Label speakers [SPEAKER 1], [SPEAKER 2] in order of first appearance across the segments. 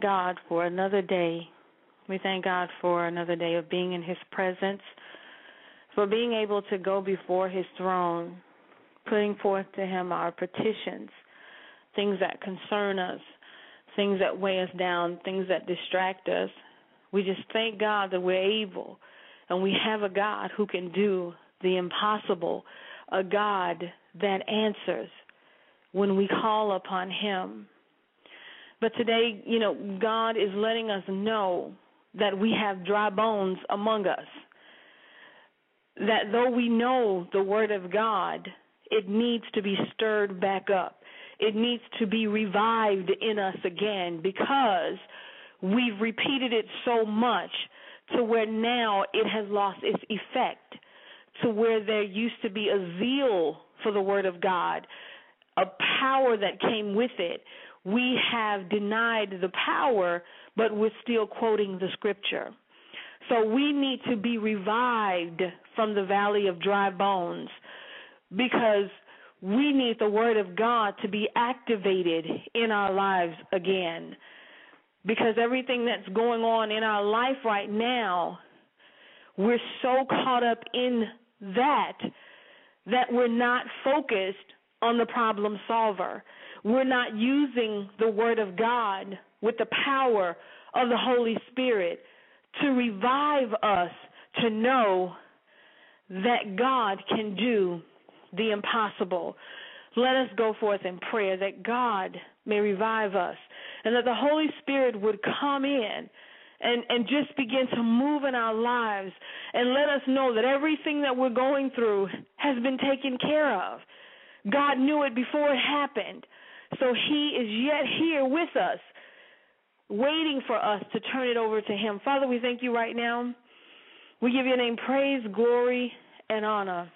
[SPEAKER 1] God for another day. We thank God for another day of being in His presence, for being able to go before His throne, putting forth to Him our petitions, things that concern us, things that weigh us down, things that distract us. We just thank God that we're able and we have a God who can do the impossible, a God that answers when we call upon Him. But today, you know, God is letting us know that we have dry bones among us. That though we know the Word of God, it needs to be stirred back up. It needs to be revived in us again because we've repeated it so much to where now it has lost its effect, to where there used to be a zeal for the Word of God, a power that came with it. We have denied the power, but we're still quoting the scripture. So we need to be revived from the valley of dry bones because we need the word of God to be activated in our lives again. Because everything that's going on in our life right now, we're so caught up in that that we're not focused on the problem solver. We're not using the word of God with the power of the Holy Spirit to revive us to know that God can do the impossible. Let us go forth in prayer that God may revive us, and that the Holy Spirit would come in and and just begin to move in our lives and let us know that everything that we're going through has been taken care of. God knew it before it happened. So he is yet here with us, waiting for us to turn it over to him. Father, we thank you right now. We give your name praise, glory, and honor.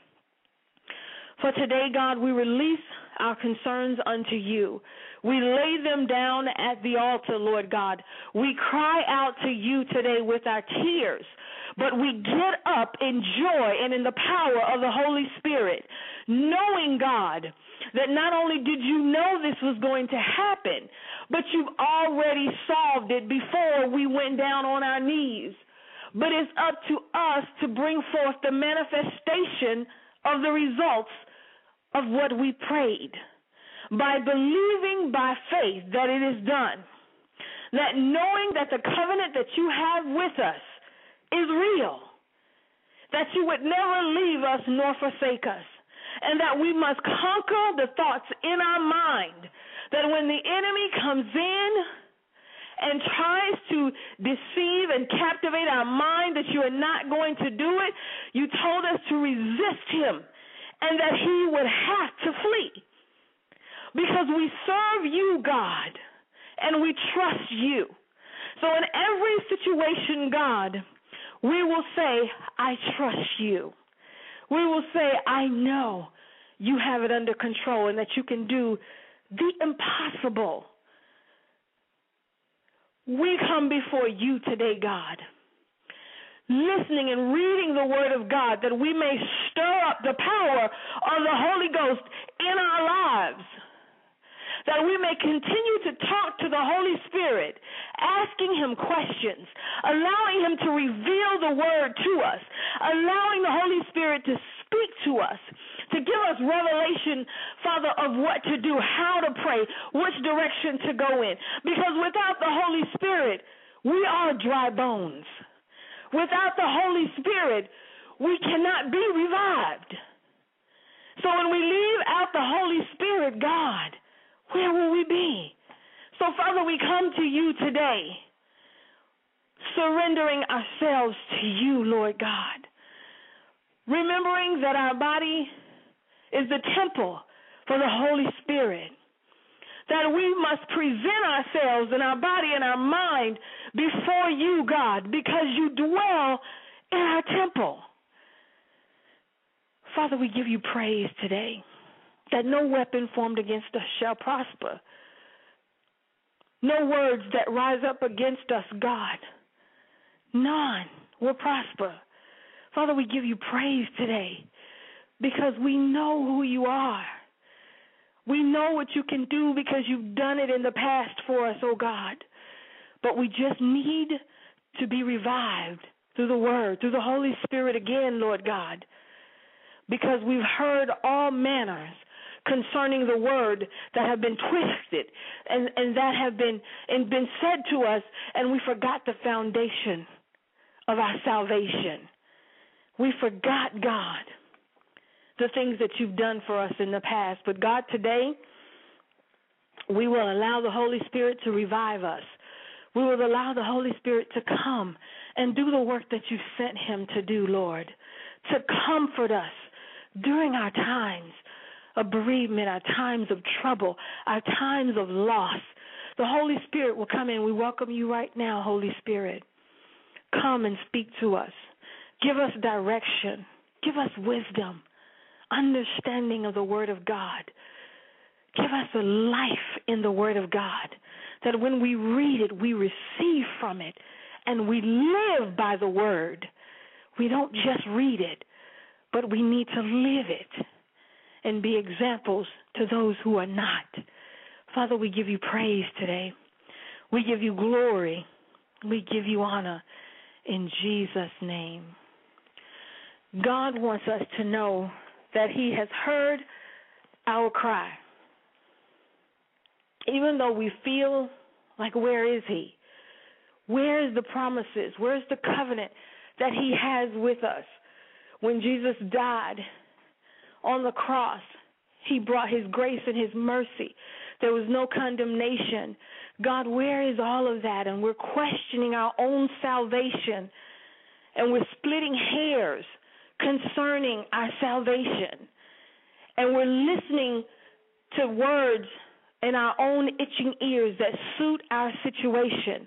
[SPEAKER 1] For today, God, we release our concerns unto you. We lay them down at the altar, Lord God. We cry out to you today with our tears, but we get up in joy and in the power of the Holy Spirit, knowing, God, that not only did you know this was going to happen, but you've already solved it before we went down on our knees. But it's up to us to bring forth the manifestation of the results of what we prayed by believing by faith that it is done. That knowing that the covenant that you have with us is real. That you would never leave us nor forsake us. And that we must conquer the thoughts in our mind. That when the enemy comes in, and tries to deceive and captivate our mind that you are not going to do it, you told us to resist him and that he would have to flee because we serve you, God, and we trust you. So in every situation, God, we will say, I trust you. We will say, I know you have it under control and that you can do the impossible. We come before you today, God, listening and reading the Word of God that we may stir up the power of the Holy Ghost in our lives that we may continue to talk to the Holy Spirit, asking Him questions, allowing Him to reveal the Word to us, allowing Spirit to speak to us, to give us revelation, Father, of what to do, how to pray, which direction to go in. Because without the Holy Spirit, we are dry bones. Without the Holy Spirit, we cannot be revived. So when we leave out the Holy Spirit, God, where will we be? So, Father, we come to you today, surrendering ourselves to you, Lord God. Remembering that our body is the temple for the Holy Spirit. That we must present ourselves and our body and our mind before you, God, because you dwell in our temple. Father, we give you praise today that no weapon formed against us shall prosper. No words that rise up against us, God, none will prosper. Father, we give you praise today because we know who you are. We know what you can do because you've done it in the past for us, oh God. But we just need to be revived through the Word, through the Holy Spirit again, Lord God, because we've heard all manners concerning the word that have been twisted and, and that have been and been said to us and we forgot the foundation of our salvation. We forgot God, the things that you've done for us in the past. But God, today, we will allow the Holy Spirit to revive us. We will allow the Holy Spirit to come and do the work that you sent him to do, Lord, to comfort us during our times of bereavement, our times of trouble, our times of loss. The Holy Spirit will come in. We welcome you right now, Holy Spirit. Come and speak to us. Give us direction. Give us wisdom, understanding of the Word of God. Give us a life in the Word of God that when we read it, we receive from it and we live by the Word. We don't just read it, but we need to live it and be examples to those who are not. Father, we give you praise today. We give you glory. We give you honor in Jesus' name. God wants us to know that He has heard our cry. Even though we feel like, where is He? Where is the promises? Where's the covenant that He has with us? When Jesus died, on the cross, he brought his grace and his mercy. There was no condemnation. God, where is all of that? And we're questioning our own salvation and we're splitting hairs concerning our salvation. And we're listening to words in our own itching ears that suit our situation,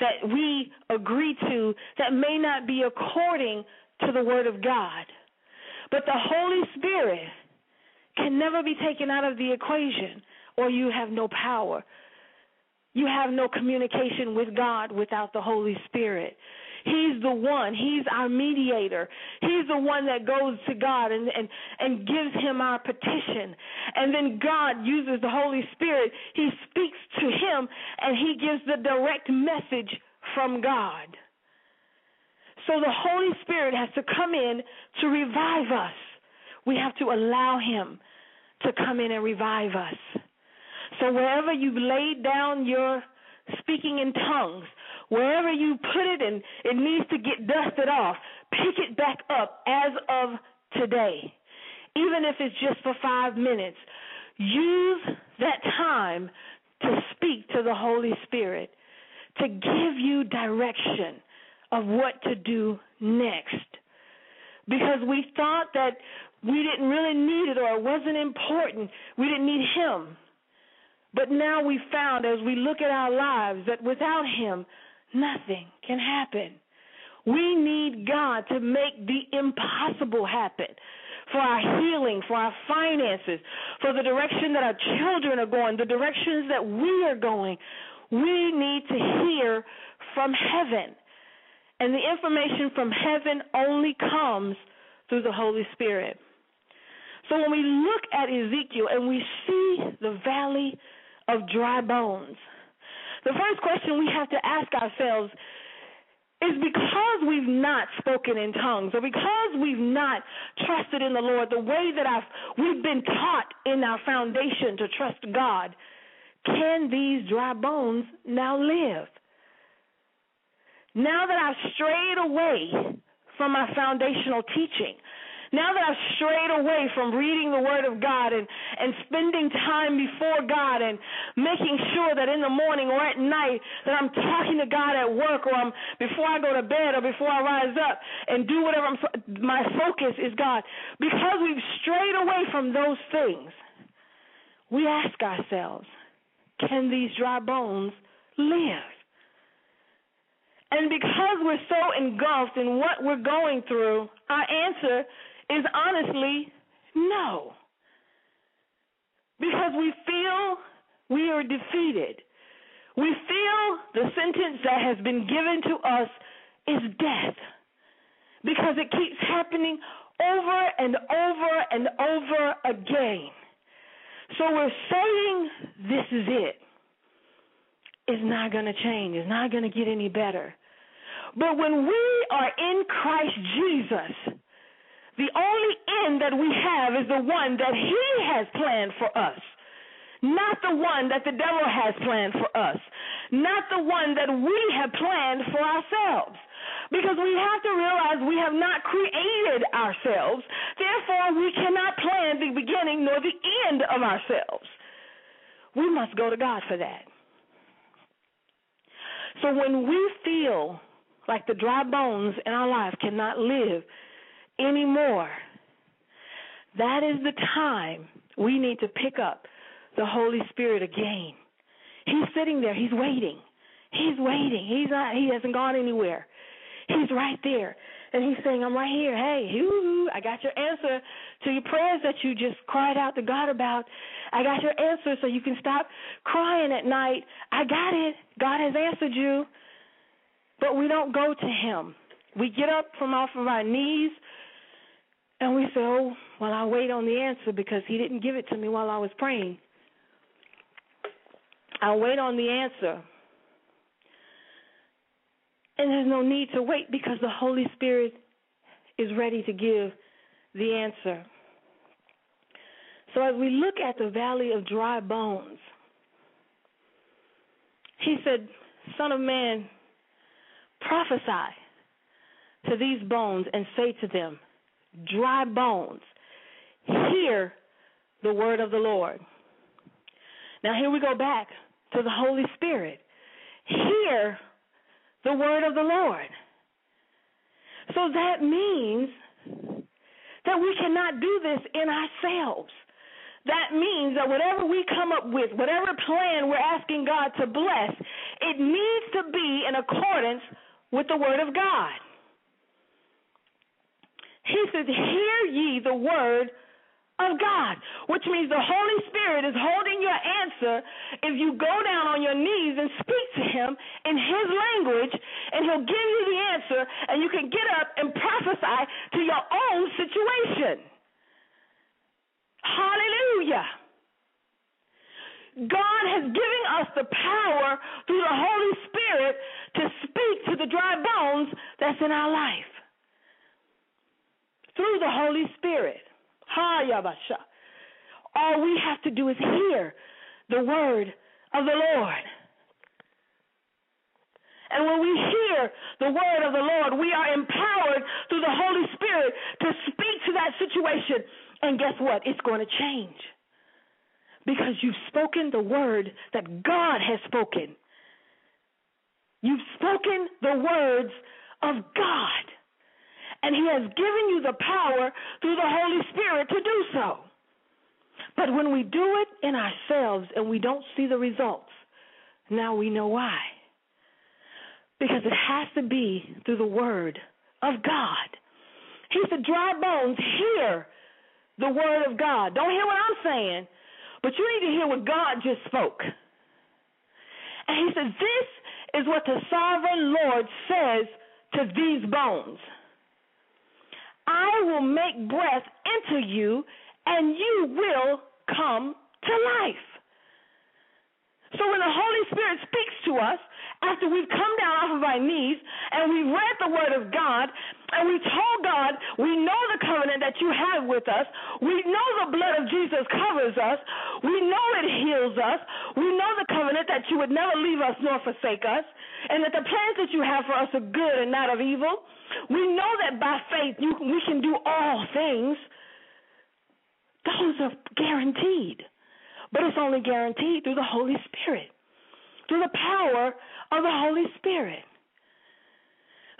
[SPEAKER 1] that we agree to, that may not be according to the Word of God. But the Holy Spirit can never be taken out of the equation, or you have no power. You have no communication with God without the Holy Spirit. He's the one. He's our mediator. He's the one that goes to God and, and, and gives him our petition. And then God uses the Holy Spirit. He speaks to him and he gives the direct message from God. So the Holy Spirit has to come in to revive us. We have to allow him to come in and revive us. So wherever you've laid down your speaking in tongues, wherever you put it and it needs to get dusted off, pick it back up as of today. Even if it's just for five minutes, use that time to speak to the Holy Spirit to give you direction of what to do next. Because we thought that we didn't really need it or it wasn't important. We didn't need Him. But now we found as we look at our lives that without Him, nothing can happen. We need God to make the impossible happen for our healing, for our finances, for the direction that our children are going, the directions that we are going. We need to hear from heaven. And the information from heaven only comes through the Holy Spirit. So when we look at Ezekiel and we see the valley of dry bones, the first question we have to ask ourselves is because we've not spoken in tongues or because we've not trusted in the Lord the way that I've, we've been taught in our foundation to trust God, can these dry bones now live? Now that I've strayed away from my foundational teaching, now that I've strayed away from reading the Word of God and, and spending time before God and making sure that in the morning or at night that I'm talking to God at work or I'm before I go to bed or before I rise up and do whatever I'm, my focus is God. Because we've strayed away from those things, we ask ourselves, can these dry bones live? And because we're so engulfed in what we're going through, our answer is honestly no. Because we feel we are defeated. We feel the sentence that has been given to us is death. Because it keeps happening over and over and over again. So we're saying this is it. It's not going to change. It's not going to get any better. But when we are in Christ Jesus, the only end that we have is the one that He has planned for us, not the one that the devil has planned for us, not the one that we have planned for ourselves. Because we have to realize we have not created ourselves, therefore, we cannot plan the beginning nor the end of ourselves. We must go to God for that. So when we feel like the dry bones in our life cannot live, anymore. That is the time we need to pick up the Holy Spirit again. He's sitting there, he's waiting. He's waiting. He's not he hasn't gone anywhere. He's right there. And he's saying, I'm right here. Hey, I got your answer to your prayers that you just cried out to God about. I got your answer so you can stop crying at night. I got it. God has answered you. But we don't go to him. We get up from off of our knees and we said, oh, well, I'll wait on the answer because he didn't give it to me while I was praying. I'll wait on the answer. And there's no need to wait because the Holy Spirit is ready to give the answer. So as we look at the valley of dry bones, he said, Son of man, prophesy to these bones and say to them, dry bones, hear the word of the Lord. Now, here we go back to the Holy Spirit. Hear the word of the Lord. So that means that we cannot do this in ourselves. That means that whatever we come up with, whatever plan we're asking God to bless, it needs to be in accordance with the Word of God. He says, Hear ye the Word of God, which means the Holy Spirit is holding your answer if you go down on your knees and speak to Him in His language, and He'll give you the answer, and you can get up and prophesy to your own situation. Hallelujah. God has given us the power through the Holy Spirit to speak to the dry bones that's in our life. Through the Holy Spirit. All we have to do is hear the word of the Lord. And when we hear the word of the Lord, we are empowered through the Holy Spirit to speak to that situation. And guess what? It's going to change. Because you've spoken the word that God has spoken. You've spoken the words of God. And He has given you the power through the Holy Spirit to do so. But when we do it in ourselves and we don't see the results, now we know why. Because it has to be through the Word of God. He said, Dry bones, hear the Word of God. Don't hear what I'm saying, but you need to hear what God just spoke. And he said, This is what the sovereign Lord says to these bones. I will make breath into you, and you will come to life. So when the Holy Spirit speaks to us, after we've come down off of our knees and we've read the Word of God and we told God we know the covenant that you have with us, we know the blood of Jesus covers us, we know it heals us, we know the covenant that you would never leave us nor forsake us, and that the plans that you have for us are good and not of evil. We know that by faith you, we can do all things. Those are guaranteed. But it's only guaranteed through the Holy Spirit, through the power of the Holy Spirit.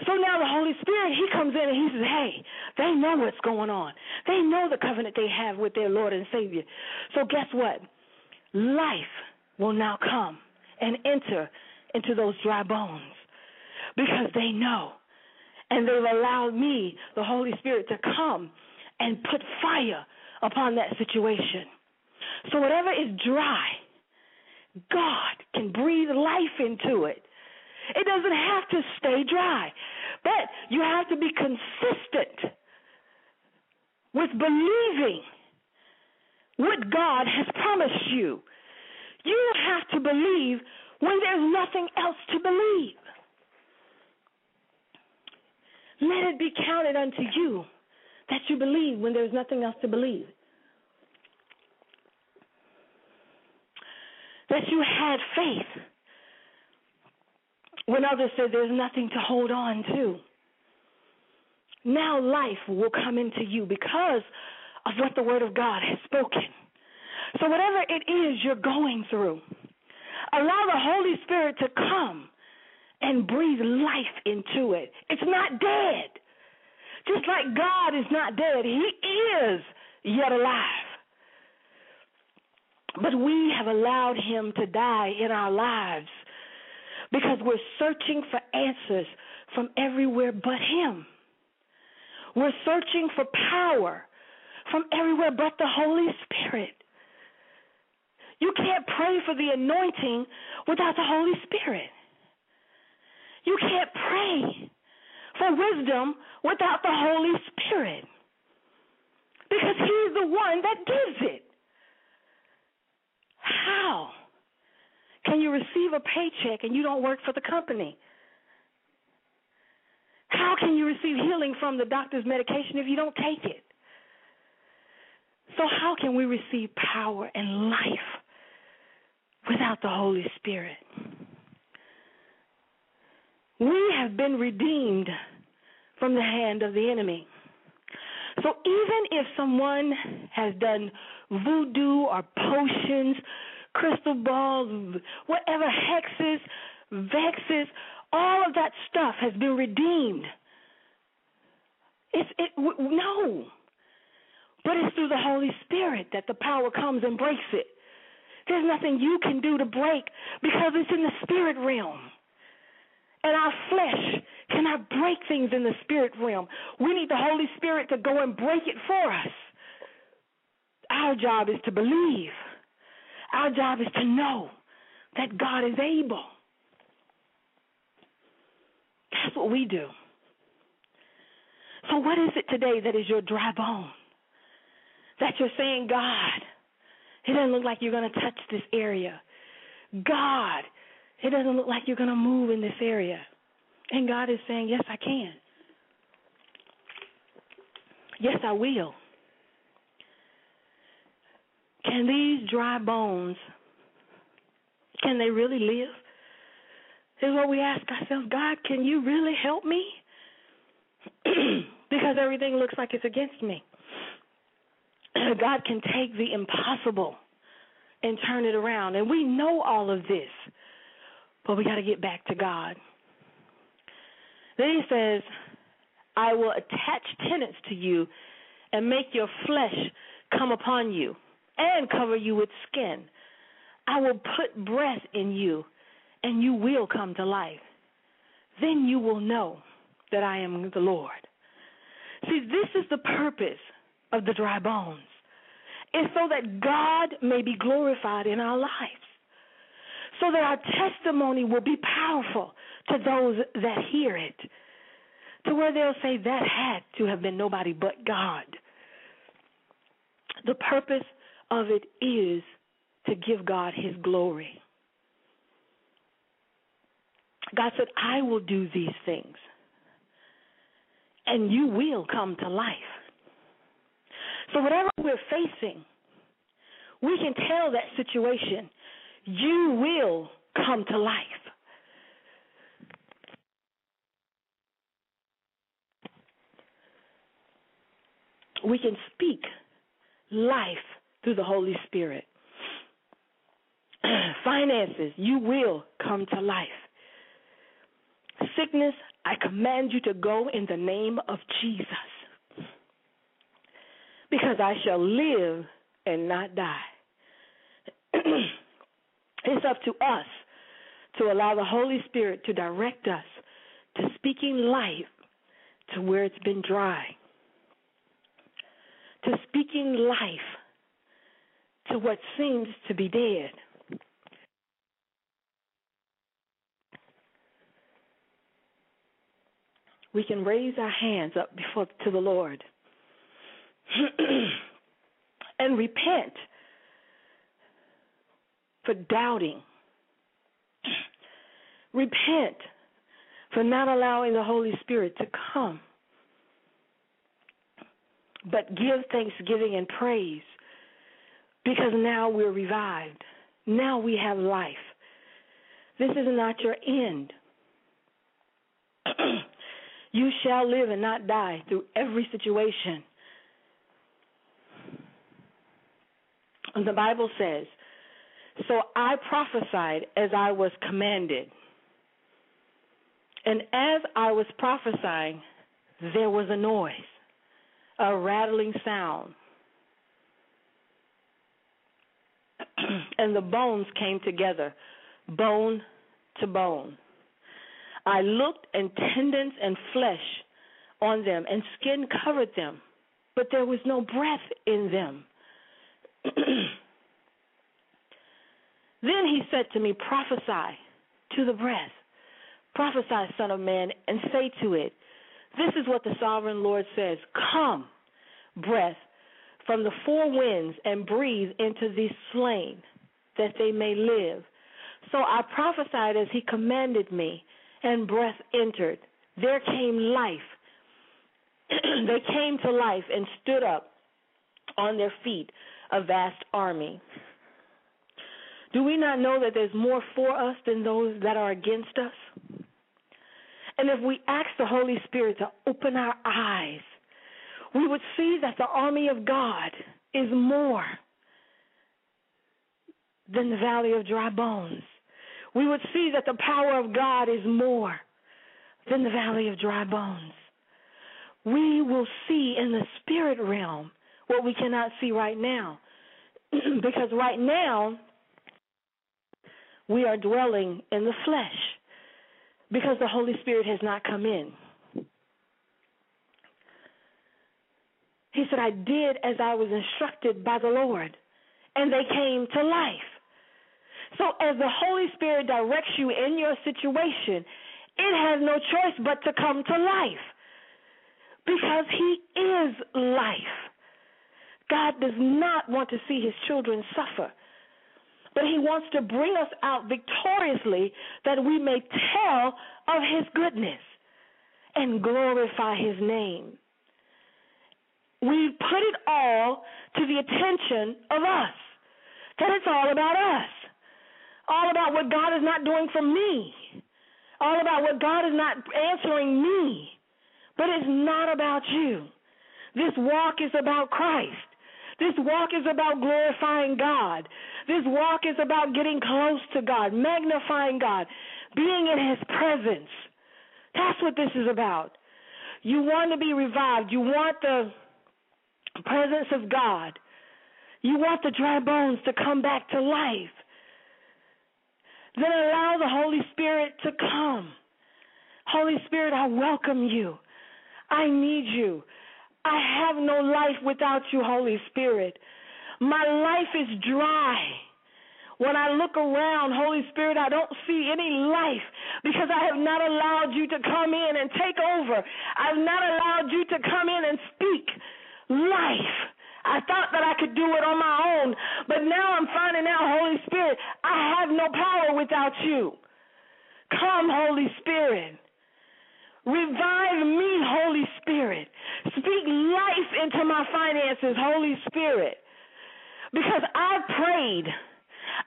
[SPEAKER 1] So now the Holy Spirit, He comes in and He says, Hey, they know what's going on. They know the covenant they have with their Lord and Savior. So guess what? Life will now come and enter into those dry bones because they know. And they've allowed me, the Holy Spirit, to come and put fire upon that situation. So whatever is dry, God can breathe life into it. It doesn't have to stay dry, but you have to be consistent with believing what God has promised you. You have to believe when there's nothing else to believe. Let it be counted unto you that you believe when there's nothing else to believe. That you had faith when others said there's nothing to hold on to. Now life will come into you because of what the Word of God has spoken. So, whatever it is you're going through, allow the Holy Spirit to come and breathe life into it. It's not dead. Just like God is not dead, He is yet alive. But we have allowed Him to die in our lives because we're searching for answers from everywhere but Him. We're searching for power from everywhere but the Holy Spirit. You can't pray for the anointing without the Holy Spirit. You can't pray for wisdom without the Holy Spirit because He's the one that gives it. How? Can you receive a paycheck and you don't work for the company? How can you receive healing from the doctor's medication if you don't take it? So, how can we receive power and life without the Holy Spirit? We have been redeemed from the hand of the enemy. So, even if someone has done voodoo or potions crystal balls, whatever hexes, vexes, all of that stuff has been redeemed. It's it no. But it's through the Holy Spirit that the power comes and breaks it. There's nothing you can do to break because it's in the spirit realm. And our flesh cannot break things in the spirit realm. We need the Holy Spirit to go and break it for us. Our job is to believe. Our job is to know that God is able. That's what we do. So, what is it today that is your dry bone? That you're saying, God, it doesn't look like you're going to touch this area. God, it doesn't look like you're going to move in this area. And God is saying, Yes, I can. Yes, I will. Can these dry bones, can they really live? Is what we ask ourselves, God, can you really help me? because everything looks like it's against me. God can take the impossible and turn it around. And we know all of this, but we got to get back to God. Then he says, I will attach tendons to you and make your flesh come upon you and cover you with skin. I will put breath in you and you will come to life. Then you will know that I am the Lord. See, this is the purpose of the dry bones. It's so that God may be glorified in our lives. So that our testimony will be powerful to those that hear it. To where they'll say, that had to have been nobody but God. The purpose of it is to give God his glory. God said, I will do these things, and you will come to life. So, whatever we're facing, we can tell that situation, you will come to life. We can speak life through the Holy Spirit. Finances, you will come to life. Sickness, I command you to go in the name of Jesus. Because I shall live and not die. it's up to us to allow the Holy Spirit to direct us to speaking life to where it's been dry, to speaking life to what seems to be dead. We can raise our hands up before to the Lord and repent for doubting. Repent for not allowing the Holy Spirit to come. But give thanksgiving and praise because now we're revived. Now we have life. This is not your end. you shall live and not die through every situation. The Bible says, So I prophesied as I was commanded. And as I was prophesying, there was a noise, a rattling sound and the bones came together, bone to bone. I looked, and tendons and flesh on them, and skin covered them, but there was no breath in them. then he said to me, Prophesy to the breath. Prophesy, Son of Man, and say to it, This is what the sovereign Lord says Come, breath from the four winds and breathe into these slain, that they may live. So I prophesied as he commanded me, and breath entered. There came life. they came to life and stood up on their feet, a vast army. Do we not know that there's more for us than those that are against us? And if we ask the Holy Spirit to open our eyes, we would see that the army of God is more than the valley of dry bones. We would see that the power of God is more than the valley of dry bones. We will see in the spirit realm what we cannot see right now. because right now, we are dwelling in the flesh because the Holy Spirit has not come in. He said, I did as I was instructed by the Lord, and they came to life. So, as the Holy Spirit directs you in your situation, it has no choice but to come to life because He is life. God does not want to see His children suffer, but He wants to bring us out victoriously that we may tell of His goodness and glorify His name. We put it all to the attention of us, that it's all about us, all about what God is not doing for me, all about what God is not answering me, but it's not about you. This walk is about Christ. This walk is about glorifying God. This walk is about getting close to God, magnifying God, being in His presence. That's what this is about. You want to be revived. You want the presence of God. You want the dry bones to come back to life. Then allow the Holy Spirit to come. Holy Spirit, I welcome you. I need you. I have no life without you, Holy Spirit. My life is dry. When I look around, Holy Spirit, I don't see any life because I have not allowed you to come in and take over. I've not allowed you to come in and speak life. I thought that I could do it on my own, but now I'm finding out, Holy Spirit, I have no power without you. Come, Holy Spirit. Revive me, Holy Spirit. Speak life into my finances, Holy Spirit. Because I've prayed.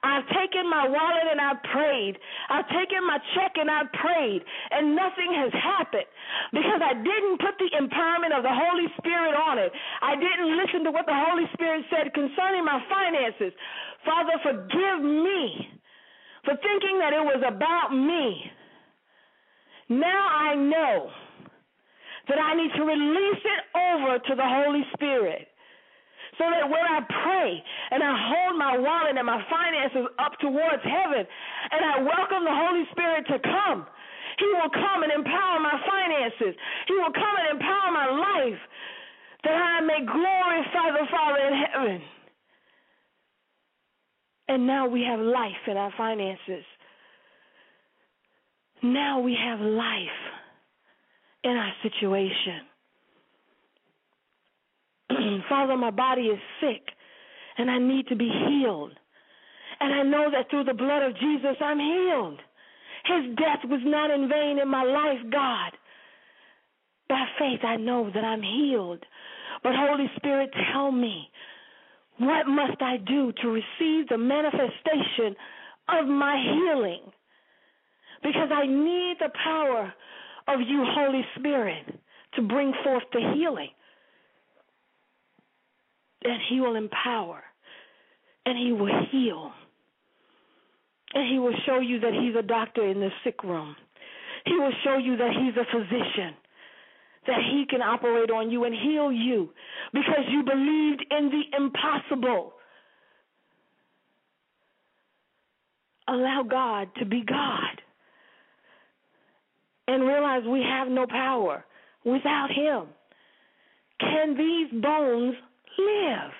[SPEAKER 1] I've taken my wallet and I've prayed. I've taken my check and I've prayed, and nothing has happened because I didn't put the empowerment of the Holy Spirit on it. I didn't listen to what the Holy Spirit said concerning my finances. Father, forgive me for thinking that it was about me. Now I know that I need to release it over to the Holy Spirit so that when I pray and I hold my wallet and my finances up towards heaven and I welcome the Holy Spirit to come, He will come and empower my finances. He will come and empower my life that I may glorify the Father in heaven. And now we have life in our finances. Now we have life in our situation. Father, my body is sick and I need to be healed. And I know that through the blood of Jesus, I'm healed. His death was not in vain in my life, God. By faith, I know that I'm healed. But Holy Spirit, tell me, what must I do to receive the manifestation of my healing? Because I need the power of you, Holy Spirit, to bring forth the healing and He will empower and He will heal. And He will show you that He's a doctor in the sick room. He will show you that He's a physician, that He can operate on you and heal you because you believed in the impossible. Allow God to be God and realize we have no power without Him. Can these bones live.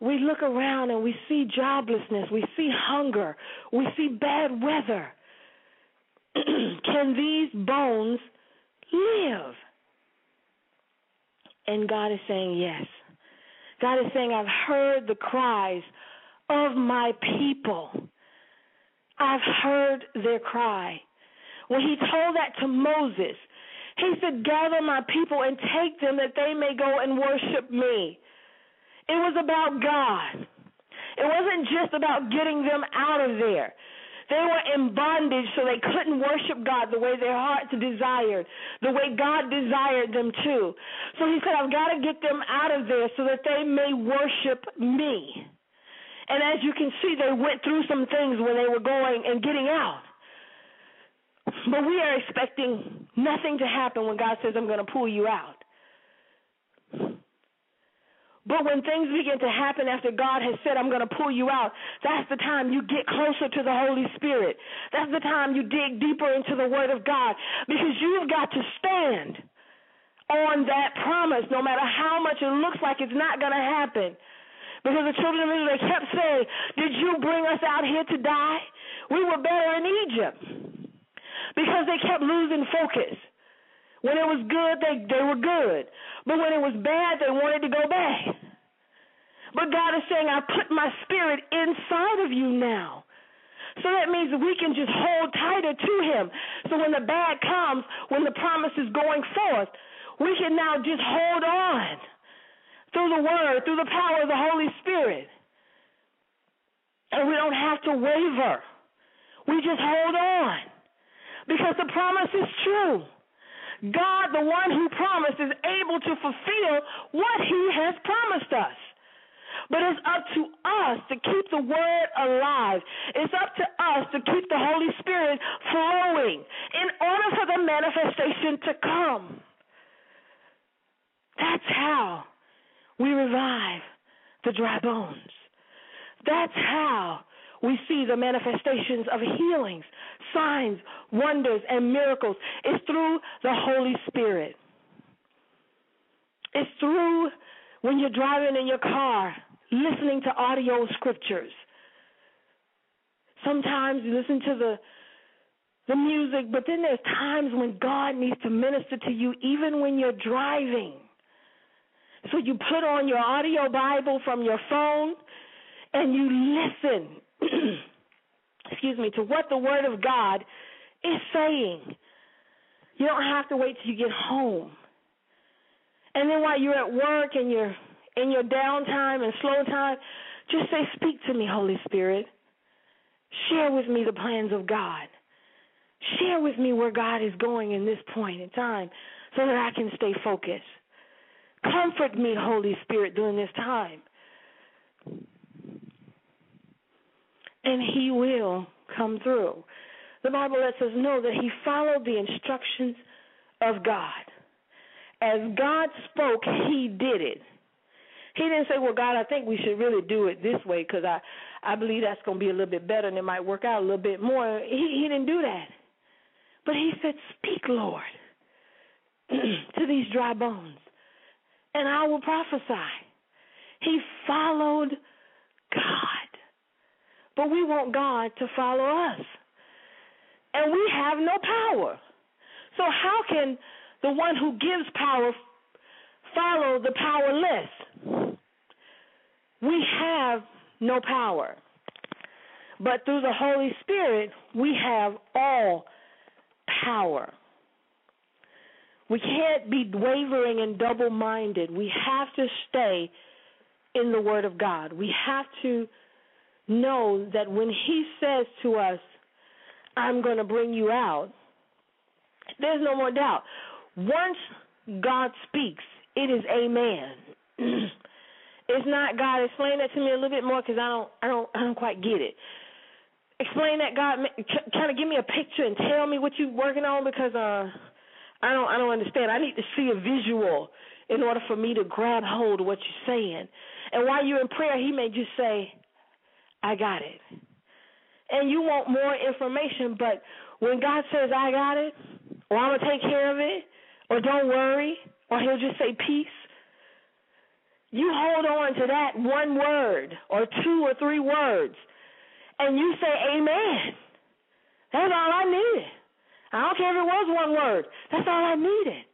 [SPEAKER 1] We look around and we see joblessness, we see hunger, we see bad weather. Can these bones live? And God is saying yes. God is saying, I've heard the cries of my people. I've heard their cry. When he told that to Moses, he said, Gather my people and take them that they may go and worship me. It was about God. It wasn't just about getting them out of there. They were in bondage, so they couldn't worship God the way their hearts desired, the way God desired them to. So he said, I've got to get them out of there so that they may worship me. And as you can see, they went through some things when they were going and getting out. But we are expecting nothing to happen when God says, I'm going to pull you out. But when things begin to happen after God has said, I'm going to pull you out, that's the time you get closer to the Holy Spirit. That's the time you dig deeper into the Word of God because you've got to stand on that promise no matter how much it looks like it's not going to happen. Because the children of Israel kept saying, Did you bring us out here to die? We were better in Egypt. Because they kept losing focus. When it was good, they, they were good. But when it was bad, they wanted to go back. But God is saying, I put my spirit inside of you now. So that means we can just hold tighter to Him. So when the bad comes, when the promise is going forth, we can now just hold on through the Word, through the power of the Holy Spirit. And we don't have to waver. We just hold on because the promise is true. God, the one who promised, is able to fulfill what he has promised us. But it's up to us to keep the word alive. It's up to us to keep the Holy Spirit flowing in order for the manifestation to come. That's how we revive the dry bones. That's how we see the manifestations of healings, signs, wonders, and miracles. It's through the Holy Spirit. It's through when you're driving in your car, listening to audio scriptures. Sometimes you listen to the the music, but then there's times when God needs to minister to you even when you're driving. So you put on your audio Bible from your phone and you listen excuse me, to what the Word of God is saying. You don't have to wait till you get home. And then while you're at work and you're in your downtime and slow time, just say, Speak to me, Holy Spirit. Share with me the plans of God. Share with me where God is going in this point in time so that I can stay focused. Comfort me, Holy Spirit, during this time. And he will come through. The Bible lets us know that he followed the instructions of God. As God spoke, he did it. He didn't say, "Well, God, I think we should really do it this way because I, I believe that's going to be a little bit better and it might work out a little bit more." He, he didn't do that, but he said, "Speak, Lord, to these dry bones, and I will prophesy." He followed God. But we want God to follow us. And we have no power. So, how can the one who gives power follow the powerless? We have no power. But through the Holy Spirit, we have all power. We can't be wavering and double minded. We have to stay in the Word of God. We have to know that when He says to us, I'm going to bring you out, there's no more doubt. Once God speaks, it is amen. it's not God. Explain that to me a little bit more because I don't, I don't, I don't quite get it. Explain that God. Kind of give me a picture and tell me what you're working on because uh, I don't, I don't understand. I need to see a visual in order for me to grab hold of what you're saying. And while you're in prayer, He may just say, I got it. And you want more information, but when God says, I got it, or I'm going to take care of it, or don't worry, or He'll just say peace, you hold on to that one word, or two or three words, and you say, Amen. That's all I needed. I don't care if it was one word. That's all I needed.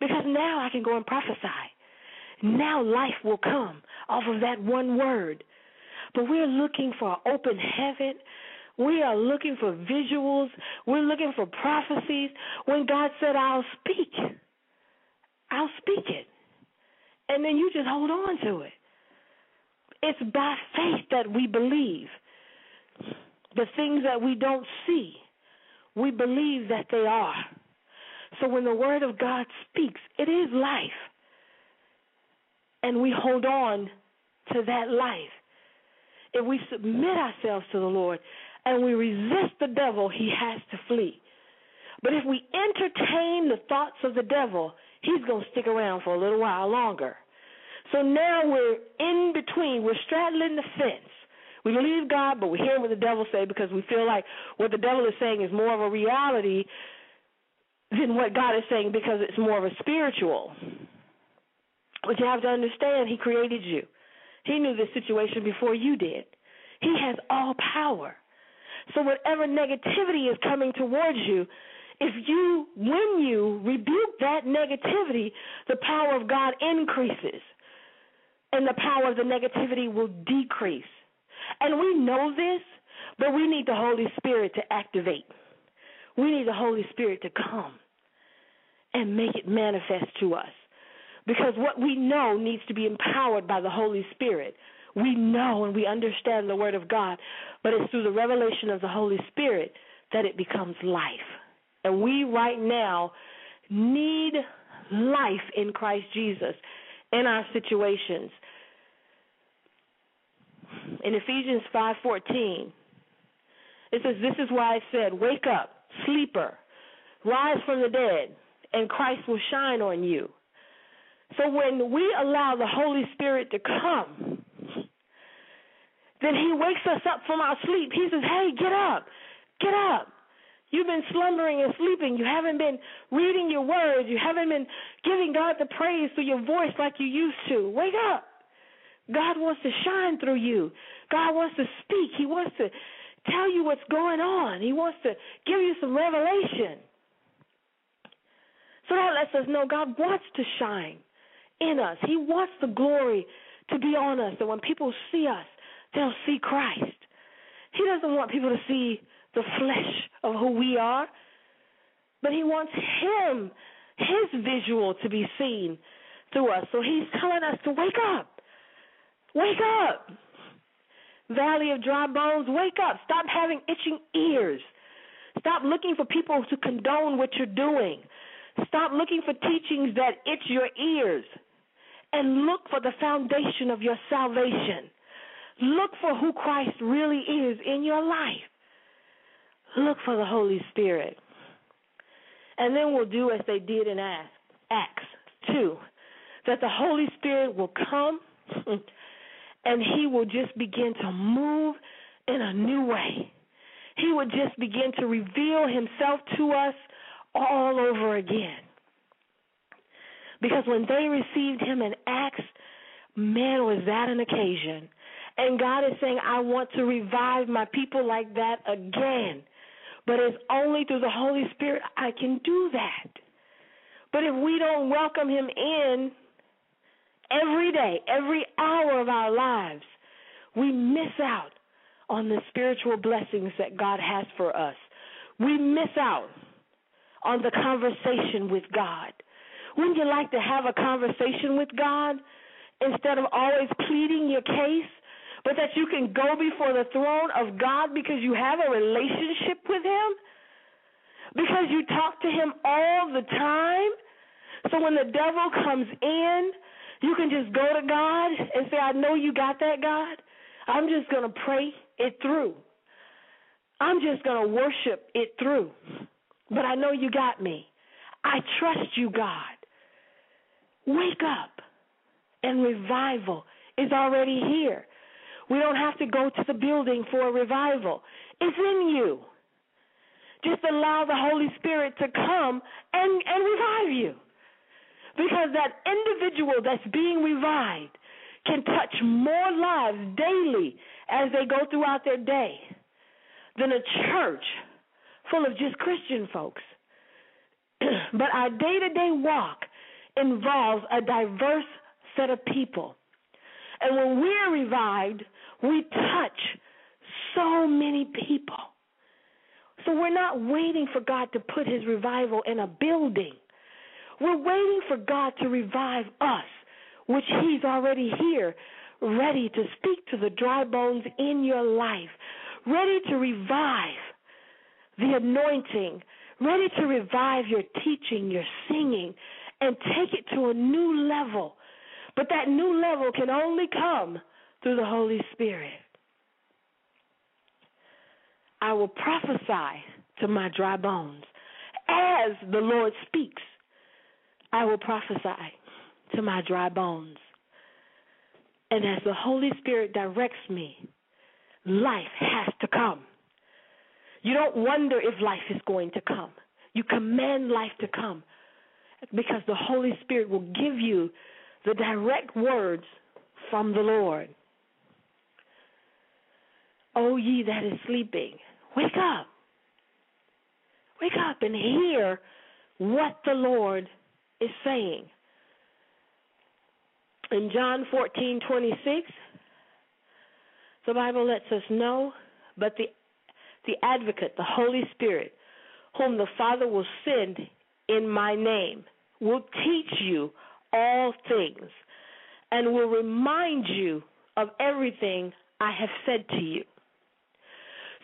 [SPEAKER 1] Because now I can go and prophesy. Now life will come off of that one word. But we're looking for open heaven. We are looking for visuals. We're looking for prophecies. When God said, I'll speak, I'll speak it. And then you just hold on to it. It's by faith that we believe. The things that we don't see, we believe that they are. So when the Word of God speaks, it is life. And we hold on to that life. If we submit ourselves to the Lord and we resist the devil, he has to flee. But if we entertain the thoughts of the devil, he's going to stick around for a little while longer. So now we're in between. We're straddling the fence. We believe God, but we're hearing what the devil say because we feel like what the devil is saying is more of a reality than what God is saying because it's more of a spiritual. But you have to understand, He created you. He knew this situation before you did. He has all power. So whatever negativity is coming towards you, if you, when you rebuke that negativity, the power of God increases and the power of the negativity will decrease. And we know this, but we need the Holy Spirit to activate. We need the Holy Spirit to come and make it manifest to us. Because what we know needs to be empowered by the Holy Spirit. We know and we understand the Word of God, but it's through the revelation of the Holy Spirit that it becomes life. And we right now need life in Christ Jesus in our situations. In Ephesians 5:14, it says, "This is why I said, wake up, sleeper, rise from the dead, and Christ will shine on you." So when we allow the Holy Spirit to come, then He wakes us up from our sleep. He says, "Hey, get up, get up." You've been slumbering and sleeping. You haven't been reading your words. You haven't been giving God the praise through your voice like you used to. Wake up. God wants to shine through you. God wants to speak. He wants to tell you what's going on. He wants to give you some revelation. So that lets us know God wants to shine in us. He wants the glory to be on us. And when people see us, they'll see Christ. He doesn't want people to see the flesh of who we are, but He wants Him, His visual to be seen through us. So He's telling us to wake up. Wake up. Valley of dry bones, wake up. Stop having itching ears. Stop looking for people to condone what you're doing. Stop looking for teachings that itch your ears. And look for the foundation of your salvation. Look for who Christ really is in your life. Look for the Holy Spirit. And then we'll do as they did in Acts 2 that the Holy Spirit will come and he will just begin to move in a new way. He would just begin to reveal himself to us all over again. Because when they received him in Acts, man, was that an occasion. And God is saying, I want to revive my people like that again. But it's only through the Holy Spirit I can do that. But if we don't welcome Him in every day, every hour of our lives, we miss out on the spiritual blessings that God has for us. We miss out on the conversation with God. Wouldn't you like to have a conversation with God instead of always pleading your case? but that you can go before the throne of God because you have a relationship with Him, because you talk to Him all the time. So when the devil comes in, you can just go to God and say, I know you got that, God. I'm just going to pray it through. I'm just going to worship it through. But I know you got me. I trust you, God. Wake up. And revival is already here. We don't have to go to the building for a revival. It's in you. Just allow the Holy Spirit to come and, and revive you. Because that individual that's being revived can touch more lives daily as they go throughout their day than a church full of just Christian folks. but our day to day walk involves a diverse set of people. And when we're revived, we touch so many people. So we're not waiting for God to put his revival in a building. We're waiting for God to revive us, which he's already here, ready to speak to the dry bones in your life, ready to revive the anointing, ready to revive your teaching, your singing, and take it to a new level. But that new level can only come through the Holy Spirit. I will prophesy to my dry bones. As the Lord speaks, I will prophesy to my dry bones. And as the Holy Spirit directs me, life has to come. You don't wonder if life is going to come. You command life to come because the Holy Spirit will give you the direct words from the Lord. O ye that is sleeping, wake up. Wake up and hear what the Lord is saying. In John 14:26, the Bible lets us know, but the the advocate, the Holy Spirit, whom the Father will send in my name, will teach you all things and will remind you of everything I have said to you.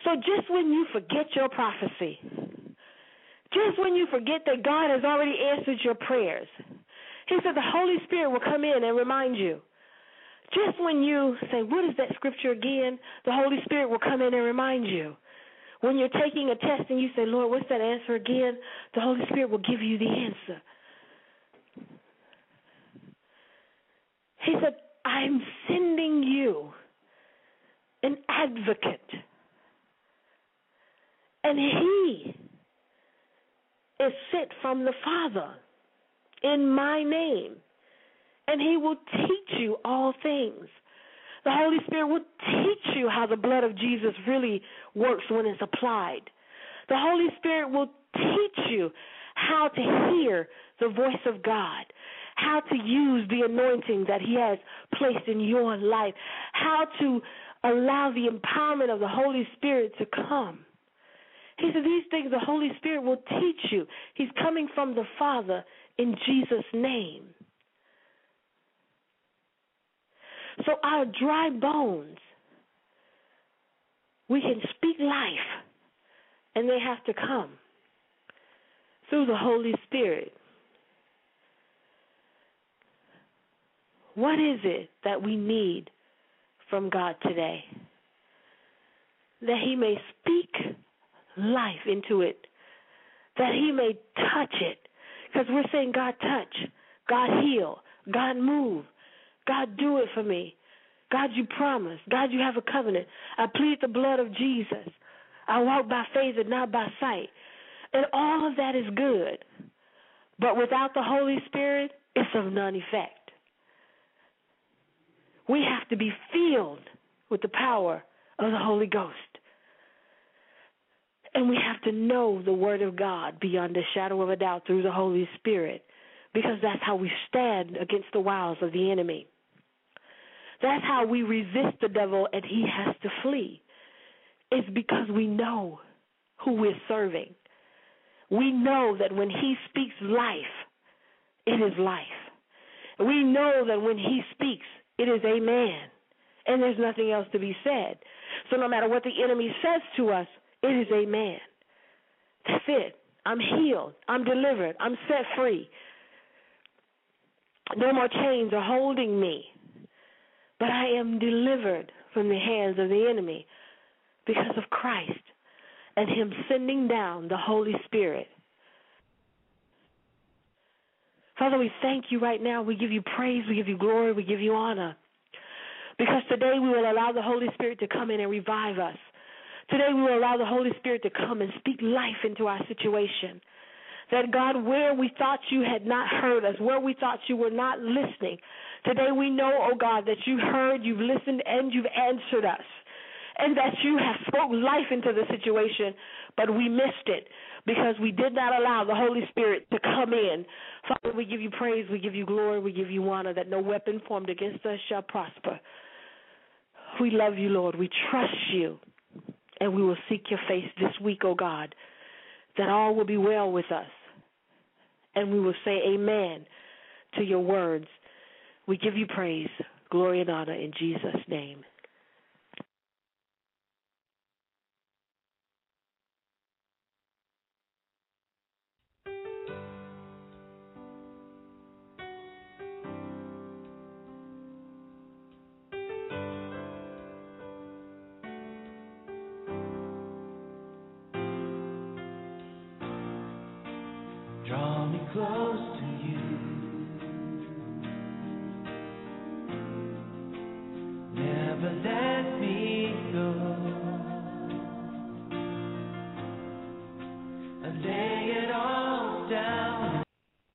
[SPEAKER 1] So just when you forget your prophecy, just when you forget that God has already answered your prayers, He said the Holy Spirit will come in and remind you. Just when you say, What is that scripture again? The Holy Spirit will come in and remind you. When you're taking a test and you say, Lord, what's that answer again? The Holy Spirit will give you the answer. He said, I'm sending you an advocate. And he is sent from the Father in my name. And he will teach you all things. The Holy Spirit will teach you how the blood of Jesus really works when it's applied. The Holy Spirit will teach you how to hear the voice of God, how to use the anointing that He has placed in your life, how to allow the empowerment of the Holy Spirit to come. He said, These things the Holy Spirit will teach you. He's coming from the Father in Jesus' name. So our dry bones, we can speak life, and they have to come through the Holy Spirit. What is it that we need from God today? That He may speak life into it, that He may touch it. Because we're saying, God, touch, God, heal, God, move, God, do it for me. God, you promise. God, you have a covenant. I plead the blood of Jesus. I walk by faith and not by sight. And all of that is good. But without the Holy Spirit, it's of none effect. We have to be filled with the power of the Holy Ghost. And we have to know the Word of God beyond a shadow of a doubt through the Holy Spirit because that's how we stand against the wiles of the enemy. That's how we resist the devil and he has to flee. It's because we know who we're serving. We know that when he speaks life, it is life. We know that when he speaks, it is amen. And there's nothing else to be said. So no matter what the enemy says to us, it is amen. That's it. I'm healed. I'm delivered. I'm set free. No more chains are holding me. But I am delivered from the hands of the enemy because of Christ and Him sending down the Holy Spirit. Father, we thank you right now. We give you praise, we give you glory, we give you honor. Because today we will allow the Holy Spirit to come in and revive us. Today we will allow the Holy Spirit to come and speak life into our situation. That God, where we thought you had not heard us, where we thought you were not listening, today we know, oh God, that you heard, you've listened, and you've answered us. And that you have spoke life into the situation, but we missed it because we did not allow the Holy Spirit to come in. Father, we give you praise, we give you glory, we give you honor that no weapon formed against us shall prosper. We love you, Lord. We trust you, and we will seek your face this week, O oh God, that all will be well with us. And we will say amen to your words. We give you praise, glory, and honor in Jesus' name.
[SPEAKER 2] Close